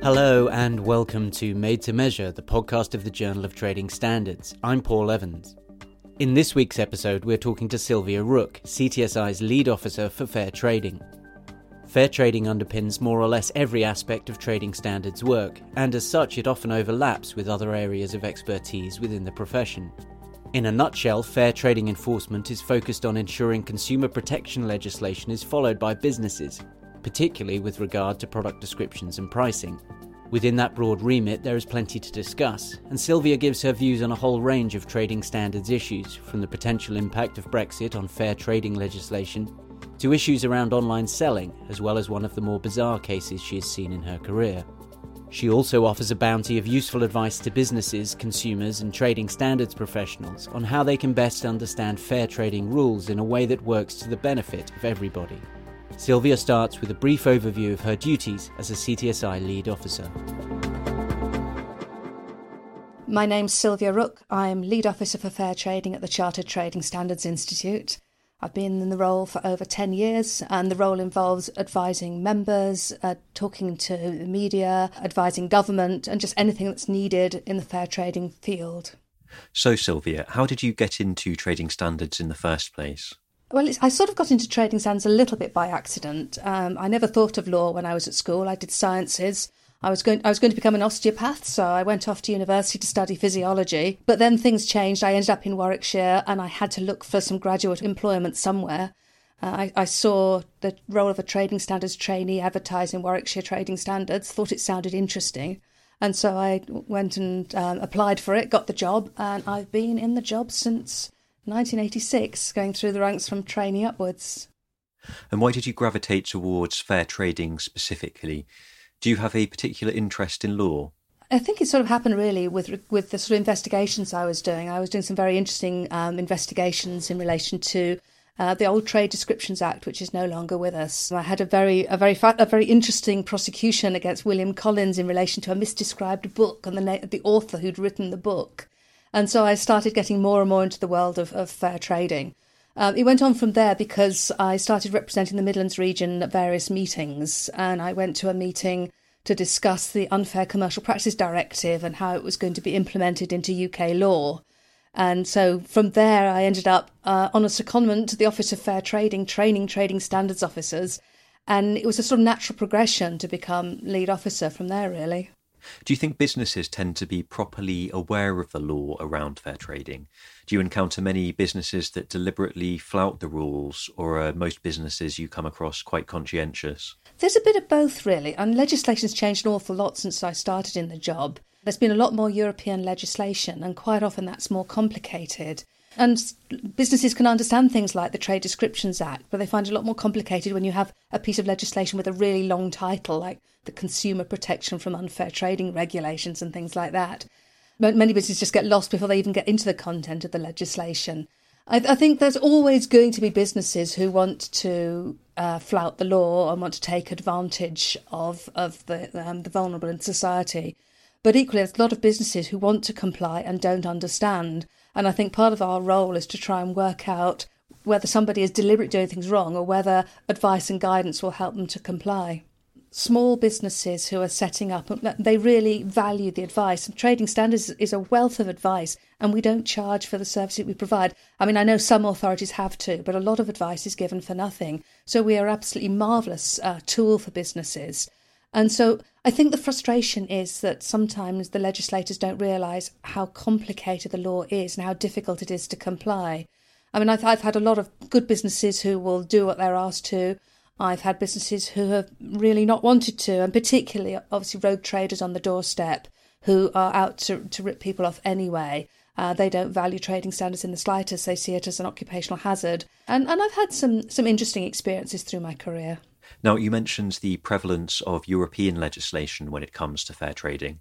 Hello and welcome to Made to Measure, the podcast of the Journal of Trading Standards. I'm Paul Evans. In this week's episode, we're talking to Sylvia Rook, CTSI's lead officer for fair trading. Fair trading underpins more or less every aspect of trading standards work, and as such, it often overlaps with other areas of expertise within the profession. In a nutshell, fair trading enforcement is focused on ensuring consumer protection legislation is followed by businesses, particularly with regard to product descriptions and pricing. Within that broad remit, there is plenty to discuss, and Sylvia gives her views on a whole range of trading standards issues, from the potential impact of Brexit on fair trading legislation to issues around online selling, as well as one of the more bizarre cases she has seen in her career. She also offers a bounty of useful advice to businesses, consumers, and trading standards professionals on how they can best understand fair trading rules in a way that works to the benefit of everybody. Sylvia starts with a brief overview of her duties as a CTSI lead officer. My name's Sylvia Rook. I'm lead officer for fair trading at the Chartered Trading Standards Institute. I've been in the role for over 10 years, and the role involves advising members, uh, talking to the media, advising government, and just anything that's needed in the fair trading field. So, Sylvia, how did you get into trading standards in the first place? Well, I sort of got into trading standards a little bit by accident. Um, I never thought of law when I was at school. I did sciences. I was going I was going to become an osteopath, so I went off to university to study physiology. But then things changed. I ended up in Warwickshire, and I had to look for some graduate employment somewhere. Uh, I, I, saw the role of a trading standards trainee advertised in Warwickshire Trading Standards. Thought it sounded interesting, and so I went and um, applied for it, got the job, and I've been in the job since 1986, going through the ranks from trainee upwards. And why did you gravitate towards fair trading specifically? Do you have a particular interest in law? I think it sort of happened really with with the sort of investigations I was doing. I was doing some very interesting um, investigations in relation to uh, the old Trade Descriptions Act, which is no longer with us. I had a very a very a very interesting prosecution against William Collins in relation to a misdescribed book and the the author who'd written the book. And so I started getting more and more into the world of, of fair trading. Um, it went on from there because I started representing the Midlands region at various meetings, and I went to a meeting to discuss the Unfair Commercial Practices Directive and how it was going to be implemented into UK law. And so from there, I ended up uh, on a secondment to the Office of Fair Trading, training trading standards officers. And it was a sort of natural progression to become lead officer from there, really. Do you think businesses tend to be properly aware of the law around fair trading? Do you encounter many businesses that deliberately flout the rules, or are most businesses you come across quite conscientious? There's a bit of both, really, and legislation's changed an awful lot since I started in the job. There's been a lot more European legislation, and quite often that's more complicated. And businesses can understand things like the Trade Descriptions Act, but they find it a lot more complicated when you have a piece of legislation with a really long title, like the Consumer Protection from Unfair Trading Regulations and things like that. Many businesses just get lost before they even get into the content of the legislation. I, I think there's always going to be businesses who want to uh, flout the law and want to take advantage of of the um, the vulnerable in society. But equally, there's a lot of businesses who want to comply and don't understand. And I think part of our role is to try and work out whether somebody is deliberately doing things wrong or whether advice and guidance will help them to comply. Small businesses who are setting up, they really value the advice. And trading standards is a wealth of advice, and we don't charge for the services we provide. I mean, I know some authorities have to, but a lot of advice is given for nothing. So we are absolutely marvellous uh, tool for businesses. And so I think the frustration is that sometimes the legislators don't realise how complicated the law is and how difficult it is to comply. I mean, I've, I've had a lot of good businesses who will do what they're asked to. I've had businesses who have really not wanted to, and particularly, obviously, rogue traders on the doorstep who are out to, to rip people off anyway. Uh, they don't value trading standards in the slightest. They see it as an occupational hazard. And, and I've had some, some interesting experiences through my career. Now, you mentioned the prevalence of European legislation when it comes to fair trading.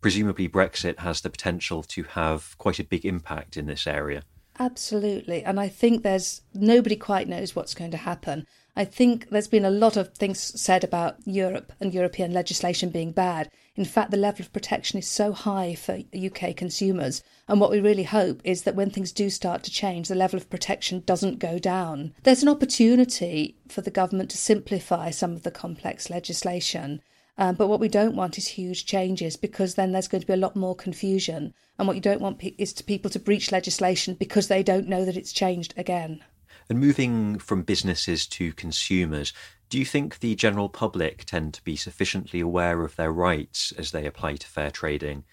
Presumably, Brexit has the potential to have quite a big impact in this area. Absolutely. And I think there's nobody quite knows what's going to happen. I think there's been a lot of things said about Europe and European legislation being bad. In fact, the level of protection is so high for UK consumers. And what we really hope is that when things do start to change, the level of protection doesn't go down. There's an opportunity for the government to simplify some of the complex legislation. Um, but what we don't want is huge changes because then there's going to be a lot more confusion. And what you don't want pe- is to people to breach legislation because they don't know that it's changed again. And moving from businesses to consumers, do you think the general public tend to be sufficiently aware of their rights as they apply to fair trading?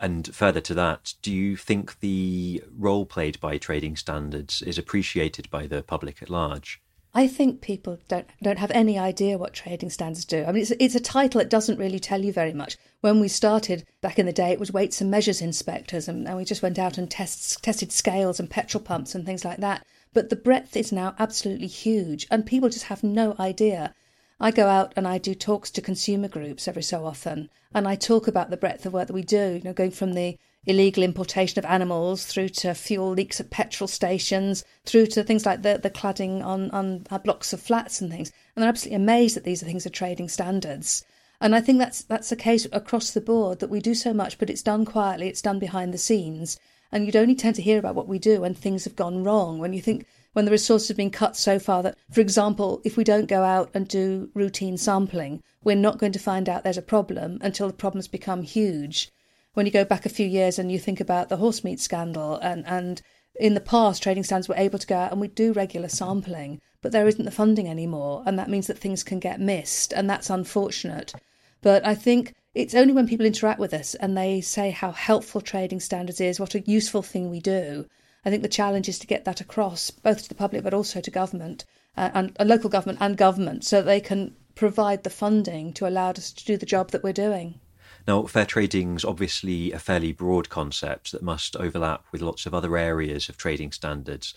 And further to that, do you think the role played by trading standards is appreciated by the public at large? I think people don't don't have any idea what trading standards do. I mean, it's it's a title that doesn't really tell you very much. When we started back in the day, it was weights and measures inspectors, and, and we just went out and tests, tested scales and petrol pumps and things like that. But the breadth is now absolutely huge, and people just have no idea. I go out and I do talks to consumer groups every so often, and I talk about the breadth of work that we do, you know, going from the illegal importation of animals through to fuel leaks at petrol stations, through to things like the, the cladding on, on blocks of flats and things. And they're absolutely amazed that these are things are trading standards. And I think that's that's the case across the board that we do so much, but it's done quietly, it's done behind the scenes. And you'd only tend to hear about what we do when things have gone wrong, when you think when the resources have been cut so far that, for example, if we don't go out and do routine sampling, we're not going to find out there's a problem until the problems become huge. When you go back a few years and you think about the horse meat scandal, and, and in the past, trading stands were able to go out and we do regular sampling, but there isn't the funding anymore, and that means that things can get missed, and that's unfortunate. But I think it's only when people interact with us and they say how helpful trading standards is, what a useful thing we do, I think the challenge is to get that across, both to the public but also to government uh, and uh, local government and government, so they can provide the funding to allow us to do the job that we're doing. Now, fair trading is obviously a fairly broad concept that must overlap with lots of other areas of trading standards.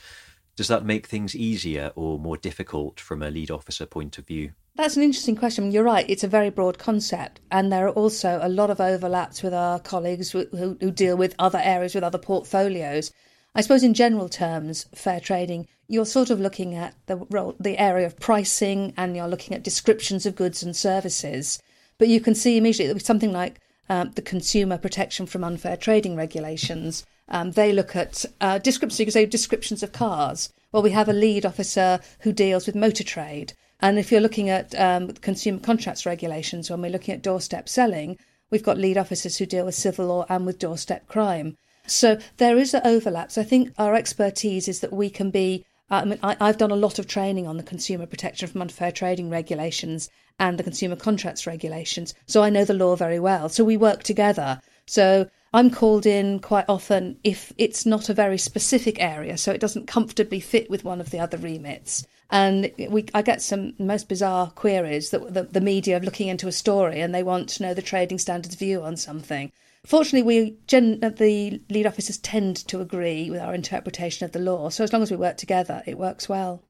Does that make things easier or more difficult from a lead officer point of view? That's an interesting question. You're right, it's a very broad concept, and there are also a lot of overlaps with our colleagues who, who deal with other areas, with other portfolios. I suppose in general terms, fair trading, you're sort of looking at the role, the area of pricing, and you're looking at descriptions of goods and services. But you can see immediately that something like um, the consumer protection from unfair trading regulations. Um, they look at uh, descriptions, say descriptions of cars. Well, we have a lead officer who deals with motor trade. And if you're looking at um, consumer contracts regulations, when we're looking at doorstep selling, we've got lead officers who deal with civil law and with doorstep crime. So there is an overlap. So I think our expertise is that we can be. I mean, I, I've done a lot of training on the consumer protection from unfair trading regulations and the consumer contracts regulations. So I know the law very well. So we work together. So I'm called in quite often if it's not a very specific area, so it doesn't comfortably fit with one of the other remits. And we, I get some most bizarre queries that the, the media are looking into a story and they want to know the trading standards view on something. Fortunately, we gen- uh, the lead officers tend to agree with our interpretation of the law. So as long as we work together, it works well.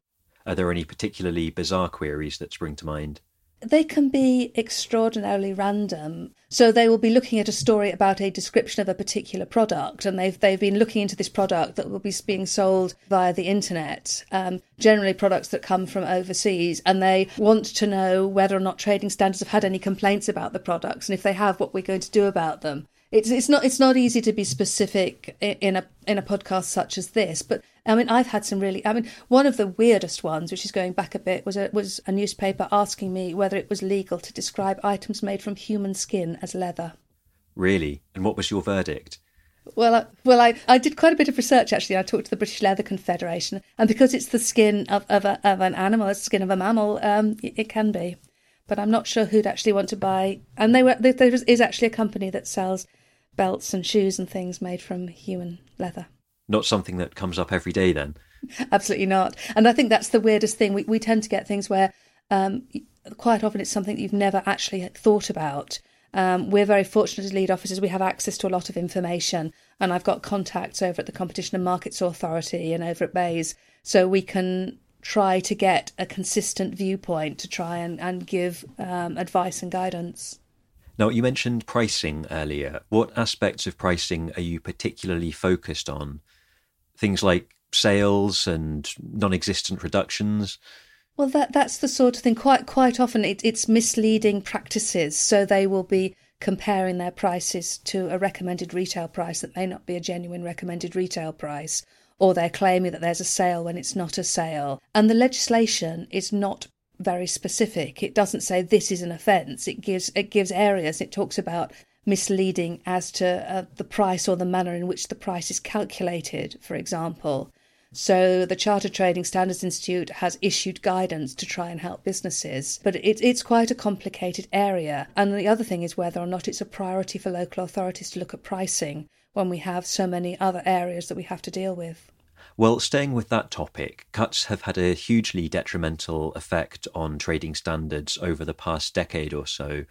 Are there any particularly bizarre queries that spring to mind? They can be extraordinarily random. So they will be looking at a story about a description of a particular product, and they've they've been looking into this product that will be being sold via the internet. Um, generally, products that come from overseas, and they want to know whether or not trading standards have had any complaints about the products, and if they have, what we're going to do about them it's it's not it's not easy to be specific in a in a podcast such as this but i mean i've had some really i mean one of the weirdest ones which is going back a bit was a was a newspaper asking me whether it was legal to describe items made from human skin as leather really and what was your verdict well, I, well, I, I did quite a bit of research actually. I talked to the British Leather Confederation, and because it's the skin of of, a, of an animal, it's the skin of a mammal, um, it, it, can be. But I'm not sure who'd actually want to buy. And they were there, there is actually a company that sells belts and shoes and things made from human leather. Not something that comes up every day, then? Absolutely not. And I think that's the weirdest thing. We, we tend to get things where um, quite often it's something that you've never actually thought about. Um, we're very fortunate as lead officers. We have access to a lot of information, and I've got contacts over at the Competition and Markets Authority and over at BEIS, so we can try to get a consistent viewpoint to try and, and give um, advice and guidance. Now, you mentioned pricing earlier. What aspects of pricing are you particularly focused on? Things like sales and non-existent reductions. Well, that that's the sort of thing. Quite quite often, it, it's misleading practices. So they will be comparing their prices to a recommended retail price that may not be a genuine recommended retail price, or they're claiming that there's a sale when it's not a sale. And the legislation is not very specific. It doesn't say this is an offence. It gives it gives areas. It talks about misleading as to uh, the price or the manner in which the price is calculated, for example. So the Charter Trading Standards Institute has issued guidance to try and help businesses, but it, it's quite a complicated area. And the other thing is whether or not it's a priority for local authorities to look at pricing when we have so many other areas that we have to deal with. Well, staying with that topic, cuts have had a hugely detrimental effect on trading standards over the past decade or so.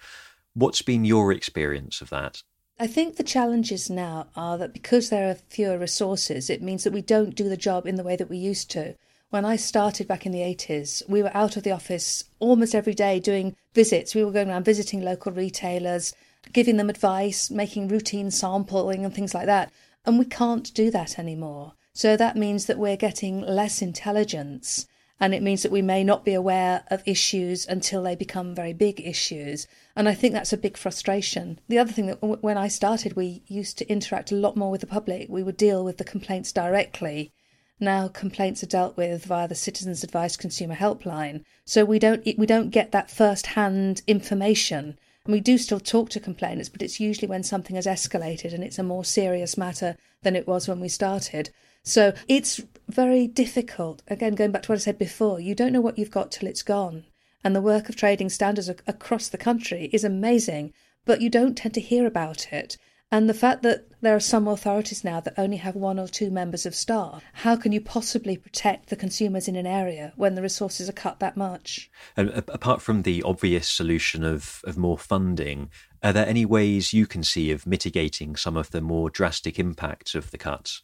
What's been your experience of that? I think the challenges now are that because there are fewer resources, it means that we don't do the job in the way that we used to. When I started back in the 80s, we were out of the office almost every day doing visits. We were going around visiting local retailers, giving them advice, making routine sampling and things like that. And we can't do that anymore. So that means that we're getting less intelligence and it means that we may not be aware of issues until they become very big issues. And I think that's a big frustration. The other thing that w- when I started, we used to interact a lot more with the public. We would deal with the complaints directly. Now complaints are dealt with via the Citizens Advice Consumer Helpline, so we don't we don't get that first-hand information. And we do still talk to complainants, but it's usually when something has escalated and it's a more serious matter than it was when we started. So it's very difficult. Again, going back to what I said before, you don't know what you've got till it's gone. And the work of trading standards across the country is amazing, but you don't tend to hear about it. And the fact that there are some authorities now that only have one or two members of staff, how can you possibly protect the consumers in an area when the resources are cut that much? And apart from the obvious solution of, of more funding, are there any ways you can see of mitigating some of the more drastic impacts of the cuts?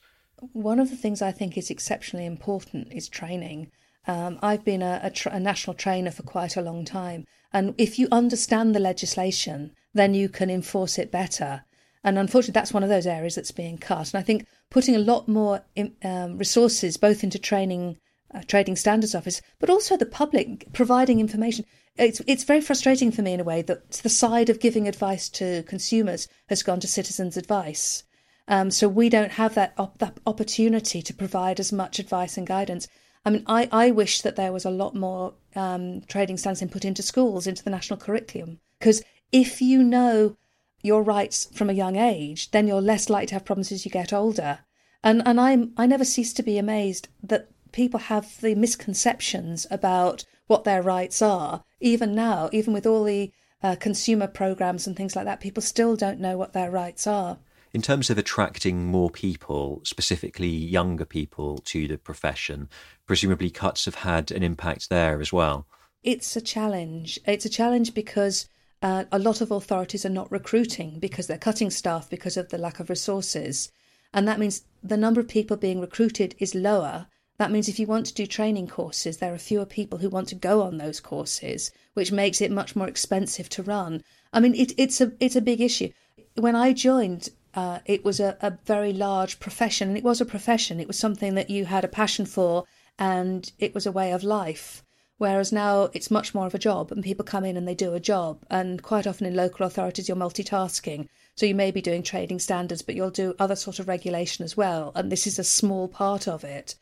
One of the things I think is exceptionally important is training. Um, I've been a, a, tra- a national trainer for quite a long time, and if you understand the legislation, then you can enforce it better. And unfortunately, that's one of those areas that's being cut. And I think putting a lot more um, resources both into training, uh, trading standards office, but also the public providing information. It's it's very frustrating for me in a way that the side of giving advice to consumers has gone to citizens' advice. Um, so we don't have that, op- that opportunity to provide as much advice and guidance. I mean, I, I wish that there was a lot more um, trading standards put into schools, into the national curriculum. Because if you know your rights from a young age, then you're less likely to have problems as you get older. And and I'm I never cease to be amazed that people have the misconceptions about what their rights are. Even now, even with all the uh, consumer programs and things like that, people still don't know what their rights are in terms of attracting more people, specifically younger people, to the profession, presumably cuts have had an impact there as well. It's a challenge. It's a challenge because uh, a lot of authorities are not recruiting because they're cutting staff because of the lack of resources. And that means the number of people being recruited is lower. That means if you want to do training courses, there are fewer people who want to go on those courses, which makes it much more expensive to run. I mean, it, it's a it's a big issue. When I joined, uh, it was a, a very large profession. And it was a profession, it was something that you had a passion for, and it was a way of life. Whereas now it's much more of a job, and people come in and they do a job. And quite often in local authorities, you're multitasking. So you may be doing trading standards, but you'll do other sort of regulation as well. And this is a small part of it.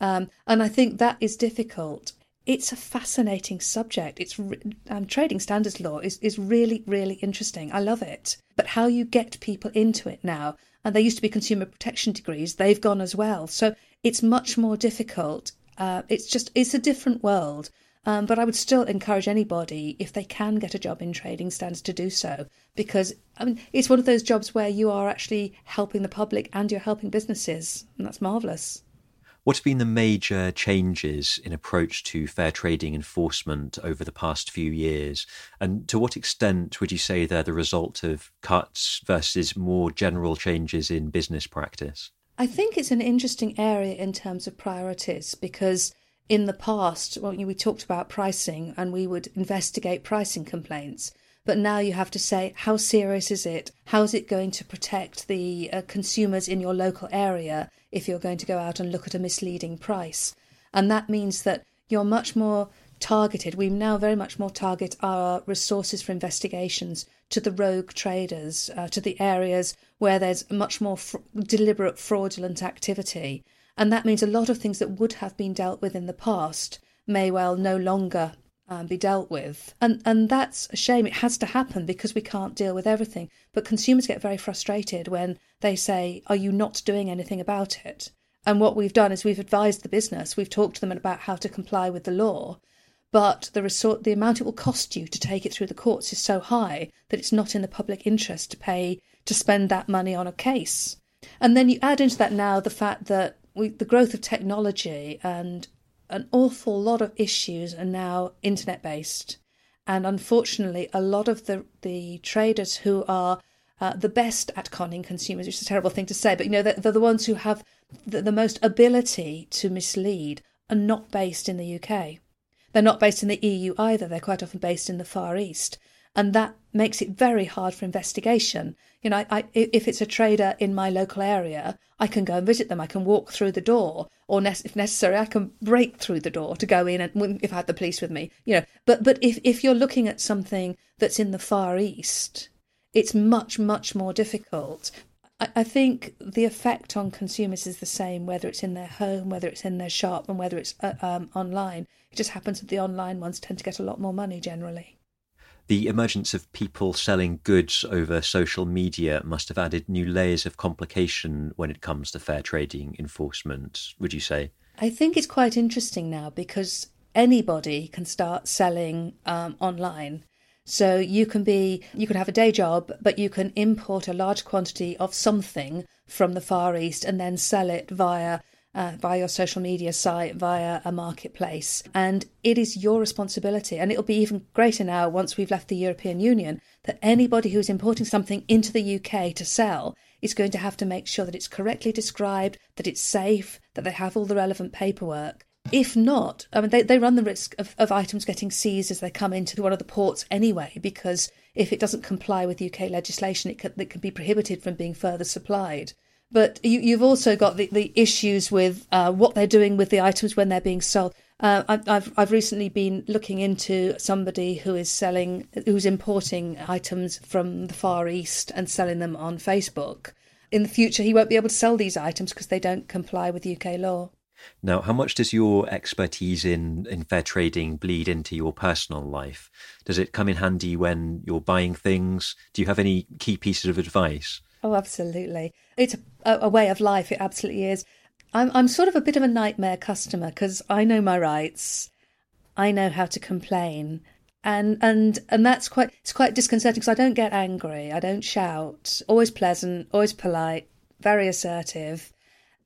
Um, and I think that is difficult it's a fascinating subject. It's um, trading standards law is, is really, really interesting. I love it. But how you get people into it now, and there used to be consumer protection degrees, they've gone as well. So it's much more difficult. Uh, it's just, it's a different world. Um, but I would still encourage anybody, if they can get a job in trading standards, to do so. Because, I mean, it's one of those jobs where you are actually helping the public and you're helping businesses. And that's marvellous. What have been the major changes in approach to fair trading enforcement over the past few years? And to what extent would you say they're the result of cuts versus more general changes in business practice? I think it's an interesting area in terms of priorities because in the past, we talked about pricing and we would investigate pricing complaints. But now you have to say, how serious is it? How is it going to protect the uh, consumers in your local area if you're going to go out and look at a misleading price? And that means that you're much more targeted. We now very much more target our resources for investigations to the rogue traders, uh, to the areas where there's much more fr- deliberate fraudulent activity. And that means a lot of things that would have been dealt with in the past may well no longer um, be dealt with. And and that's a shame. It has to happen because we can't deal with everything. But consumers get very frustrated when they say, "Are you not doing anything about it?" And what we've done is we've advised the business, we've talked to them about how to comply with the law, but the resort, the amount it will cost you to take it through the courts is so high that it's not in the public interest to pay to spend that money on a case. And then you add into that now the fact that we, the growth of technology and an awful lot of issues are now internet based. And unfortunately, a lot of the, the traders who are uh, the best at conning consumers, which is a terrible thing to say, but you know, they're, they're the ones who have the, the most ability to mislead are not based in the UK. They're not based in the EU either. They're quite often based in the Far East. And that makes it very hard for investigation. You know, I, I, if it's a trader in my local area, I can go and visit them. I can walk through the door, or ne- if necessary, I can break through the door to go in. And if I had the police with me, you know. But but if if you're looking at something that's in the Far East, it's much much more difficult. I, think the effect on consumers is the same, whether it's in their home, whether it's in their shop, and whether it's uh, um, online. It just happens that the online ones tend to get a lot more money generally the emergence of people selling goods over social media must have added new layers of complication when it comes to fair trading enforcement, would you say? I think it's quite interesting now because anybody can start selling um, online. So you can be, you can have a day job, but you can import a large quantity of something from the Far East and then sell it via uh, via your social media site, via a marketplace. And it is your responsibility. And it'll be even greater now once we've left the European Union that anybody who's importing something into the UK to sell is going to have to make sure that it's correctly described, that it's safe, that they have all the relevant paperwork. If not, I mean, they, they run the risk of, of items getting seized as they come into one of the ports anyway, because if it doesn't comply with UK legislation, it can, it can be prohibited from being further supplied. But you, have also got the, the issues with uh, what they're doing with the items when they're being sold. Uh, I, I've I've recently been looking into somebody who is selling, who's importing items from the Far East and selling them on Facebook. In the future, he won't be able to sell these items because they don't comply with UK law. Now, how much does your expertise in, in fair trading bleed into your personal life? Does it come in handy when you're buying things? Do you have any key pieces of advice? Oh, absolutely. It's a, a way of life. It absolutely is. I'm I'm sort of a bit of a nightmare customer because I know my rights. I know how to complain. And and and that's quite it's quite disconcerting because I don't get angry. I don't shout. Always pleasant, always polite, very assertive,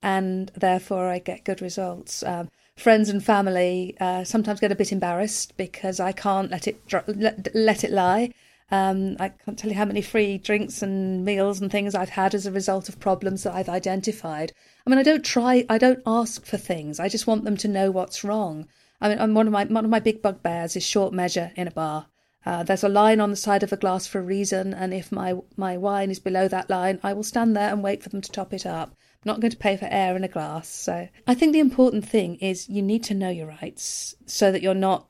and therefore I get good results. Um, friends and family uh, sometimes get a bit embarrassed because I can't let it let, let it lie. Um, I can't tell you how many free drinks and meals and things I've had as a result of problems that I've identified. I mean, I don't try, I don't ask for things. I just want them to know what's wrong. I mean, I'm one of my one of my big bugbears is short measure in a bar. Uh, there's a line on the side of a glass for a reason, and if my my wine is below that line, I will stand there and wait for them to top it up. I'm not going to pay for air in a glass. So I think the important thing is you need to know your rights so that you're not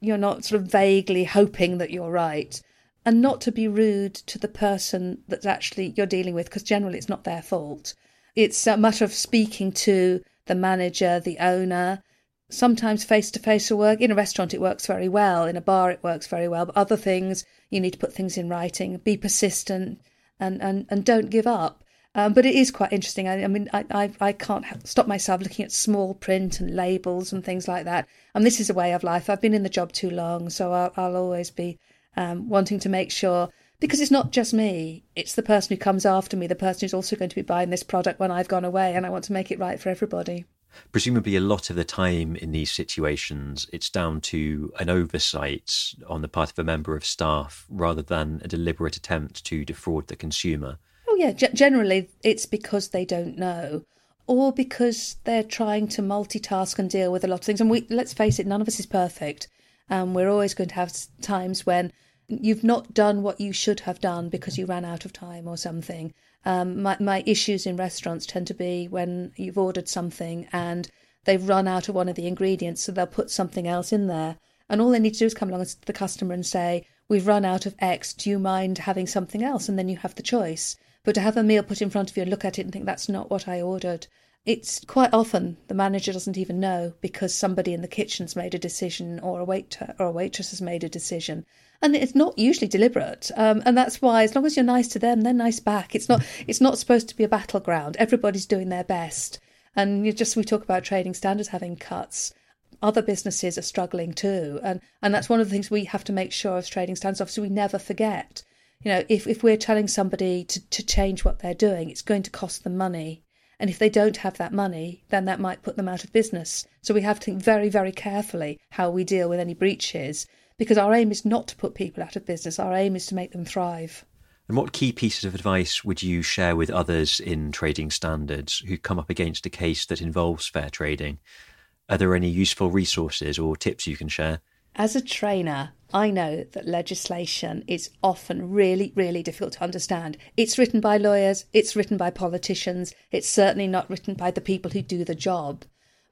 you're not sort of vaguely hoping that you're right and not to be rude to the person that's actually you're dealing with because generally it's not their fault. It's a matter of speaking to the manager the owner. Sometimes face to face will work. In a restaurant it works very well. In a bar it works very well. But other things you need to put things in writing. Be persistent and and, and don't give up. Um, but it is quite interesting. I, I mean, I, I, I can't stop myself looking at small print and labels and things like that. And this is a way of life. I've been in the job too long, so I'll, I'll always be um, wanting to make sure because it's not just me, it's the person who comes after me, the person who's also going to be buying this product when I've gone away, and I want to make it right for everybody. Presumably, a lot of the time in these situations, it's down to an oversight on the part of a member of staff rather than a deliberate attempt to defraud the consumer. Oh, yeah, G- generally it's because they don't know or because they're trying to multitask and deal with a lot of things. And we, let's face it, none of us is perfect. Um, we're always going to have times when you've not done what you should have done because you ran out of time or something. Um, my, my issues in restaurants tend to be when you've ordered something and they've run out of one of the ingredients, so they'll put something else in there. And all they need to do is come along to the customer and say, We've run out of X, do you mind having something else? And then you have the choice. But to have a meal put in front of you and look at it and think, That's not what I ordered, it's quite often the manager doesn't even know because somebody in the kitchen's made a decision or a waiter or a waitress has made a decision. And it's not usually deliberate. Um, and that's why as long as you're nice to them they're nice back. It's not it's not supposed to be a battleground. Everybody's doing their best. And you just we talk about trading standards having cuts. Other businesses are struggling too. And and that's one of the things we have to make sure as trading standards. Officers we never forget you know if, if we're telling somebody to, to change what they're doing it's going to cost them money and if they don't have that money, then that might put them out of business. So we have to think very, very carefully how we deal with any breaches because our aim is not to put people out of business. Our aim is to make them thrive. And what key pieces of advice would you share with others in trading standards who come up against a case that involves fair trading? Are there any useful resources or tips you can share? As a trainer, I know that legislation is often really, really difficult to understand. It's written by lawyers, it's written by politicians, it's certainly not written by the people who do the job.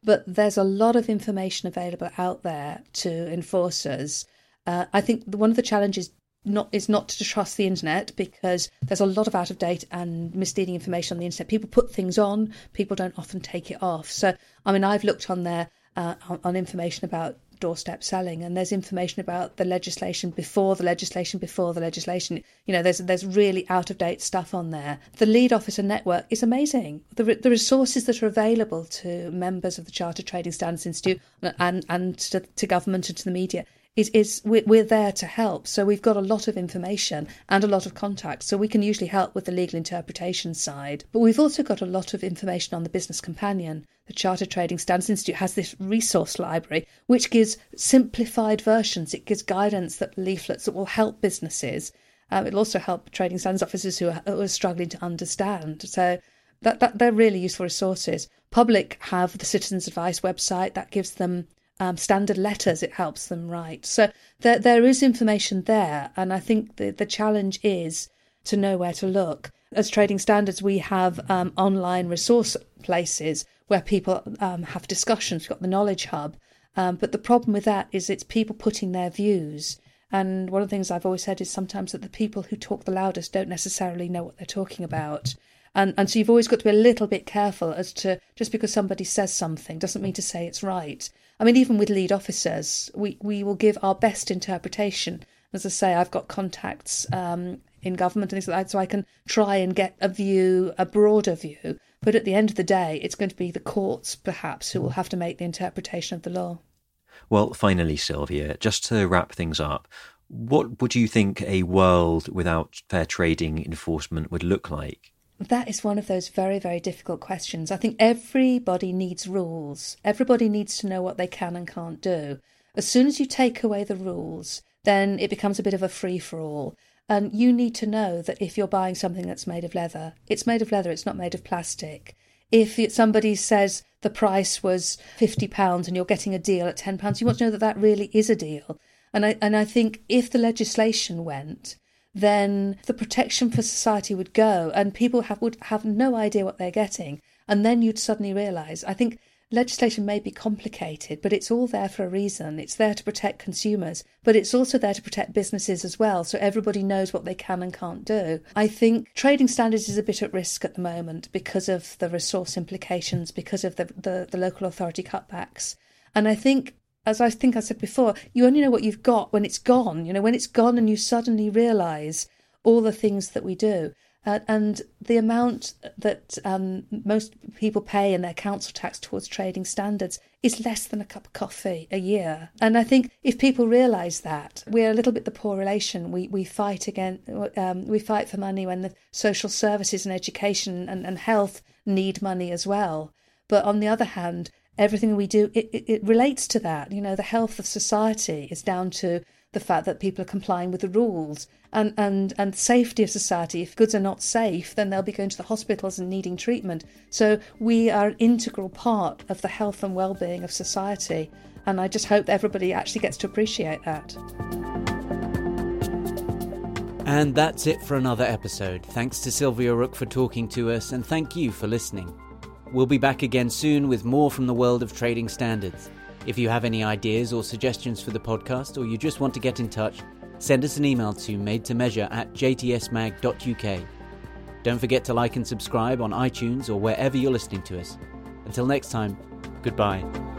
But there's a lot of information available out there to enforcers. Uh, I think one of the challenges not is not to trust the internet because there's a lot of out of date and misleading information on the internet. People put things on, people don't often take it off. So, I mean, I've looked on there uh, on, on information about doorstep selling and there's information about the legislation before the legislation before the legislation. You know there's there's really out of date stuff on there. The lead officer network is amazing. The, the resources that are available to members of the charter trading standards institute and and to, to government and to the media is is we're, we're there to help. So we've got a lot of information and a lot of contacts, so we can usually help with the legal interpretation side. But we've also got a lot of information on the business companion. The Chartered Trading Standards Institute has this resource library which gives simplified versions. It gives guidance that leaflets that will help businesses. Um, it'll also help trading standards officers who are, who are struggling to understand. So that, that they're really useful resources. Public have the Citizens Advice website that gives them um, standard letters it helps them write. So there, there is information there, and I think the, the challenge is to know where to look. As trading standards, we have um, online resource places where people um, have discussions. We've got the Knowledge Hub, um, but the problem with that is it's people putting their views. And one of the things I've always said is sometimes that the people who talk the loudest don't necessarily know what they're talking about. And, and so you've always got to be a little bit careful as to just because somebody says something doesn't mean to say it's right. I mean, even with lead officers, we, we will give our best interpretation. As I say, I've got contacts um, in government and things like that, so I can try and get a view, a broader view. But at the end of the day, it's going to be the courts, perhaps, who will have to make the interpretation of the law. Well, finally, Sylvia, just to wrap things up, what would you think a world without fair trading enforcement would look like? That is one of those very, very difficult questions. I think everybody needs rules. Everybody needs to know what they can and can't do. As soon as you take away the rules, then it becomes a bit of a free for all. And you need to know that if you're buying something that's made of leather, it's made of leather, it's not made of plastic. If somebody says the price was £50 and you're getting a deal at £10, you want to know that that really is a deal. And I, and I think if the legislation went, then the protection for society would go and people have, would have no idea what they're getting. And then you'd suddenly realise, I think legislation may be complicated, but it's all there for a reason. It's there to protect consumers, but it's also there to protect businesses as well, so everybody knows what they can and can't do. I think trading standards is a bit at risk at the moment because of the resource implications, because of the, the, the local authority cutbacks. And I think as I think I said before, you only know what you've got when it's gone. You know, when it's gone and you suddenly realise all the things that we do. Uh, and the amount that um, most people pay in their council tax towards trading standards is less than a cup of coffee a year. And I think if people realise that, we're a little bit the poor relation. We we fight again. Um, we fight for money when the social services and education and, and health need money as well. But on the other hand, everything we do it, it, it, relates to that you know the health of society is down to the fact that people are complying with the rules and and and safety of society if goods are not safe then they'll be going to the hospitals and needing treatment so we are an integral part of the health and well-being of society and i just hope everybody actually gets to appreciate that and that's it for another episode. Thanks to Sylvia Rook for talking to us, and thank you for listening. We'll be back again soon with more from the world of trading standards. If you have any ideas or suggestions for the podcast, or you just want to get in touch, send us an email to made to measure at jtsmag.uk. Don't forget to like and subscribe on iTunes or wherever you're listening to us. Until next time, goodbye.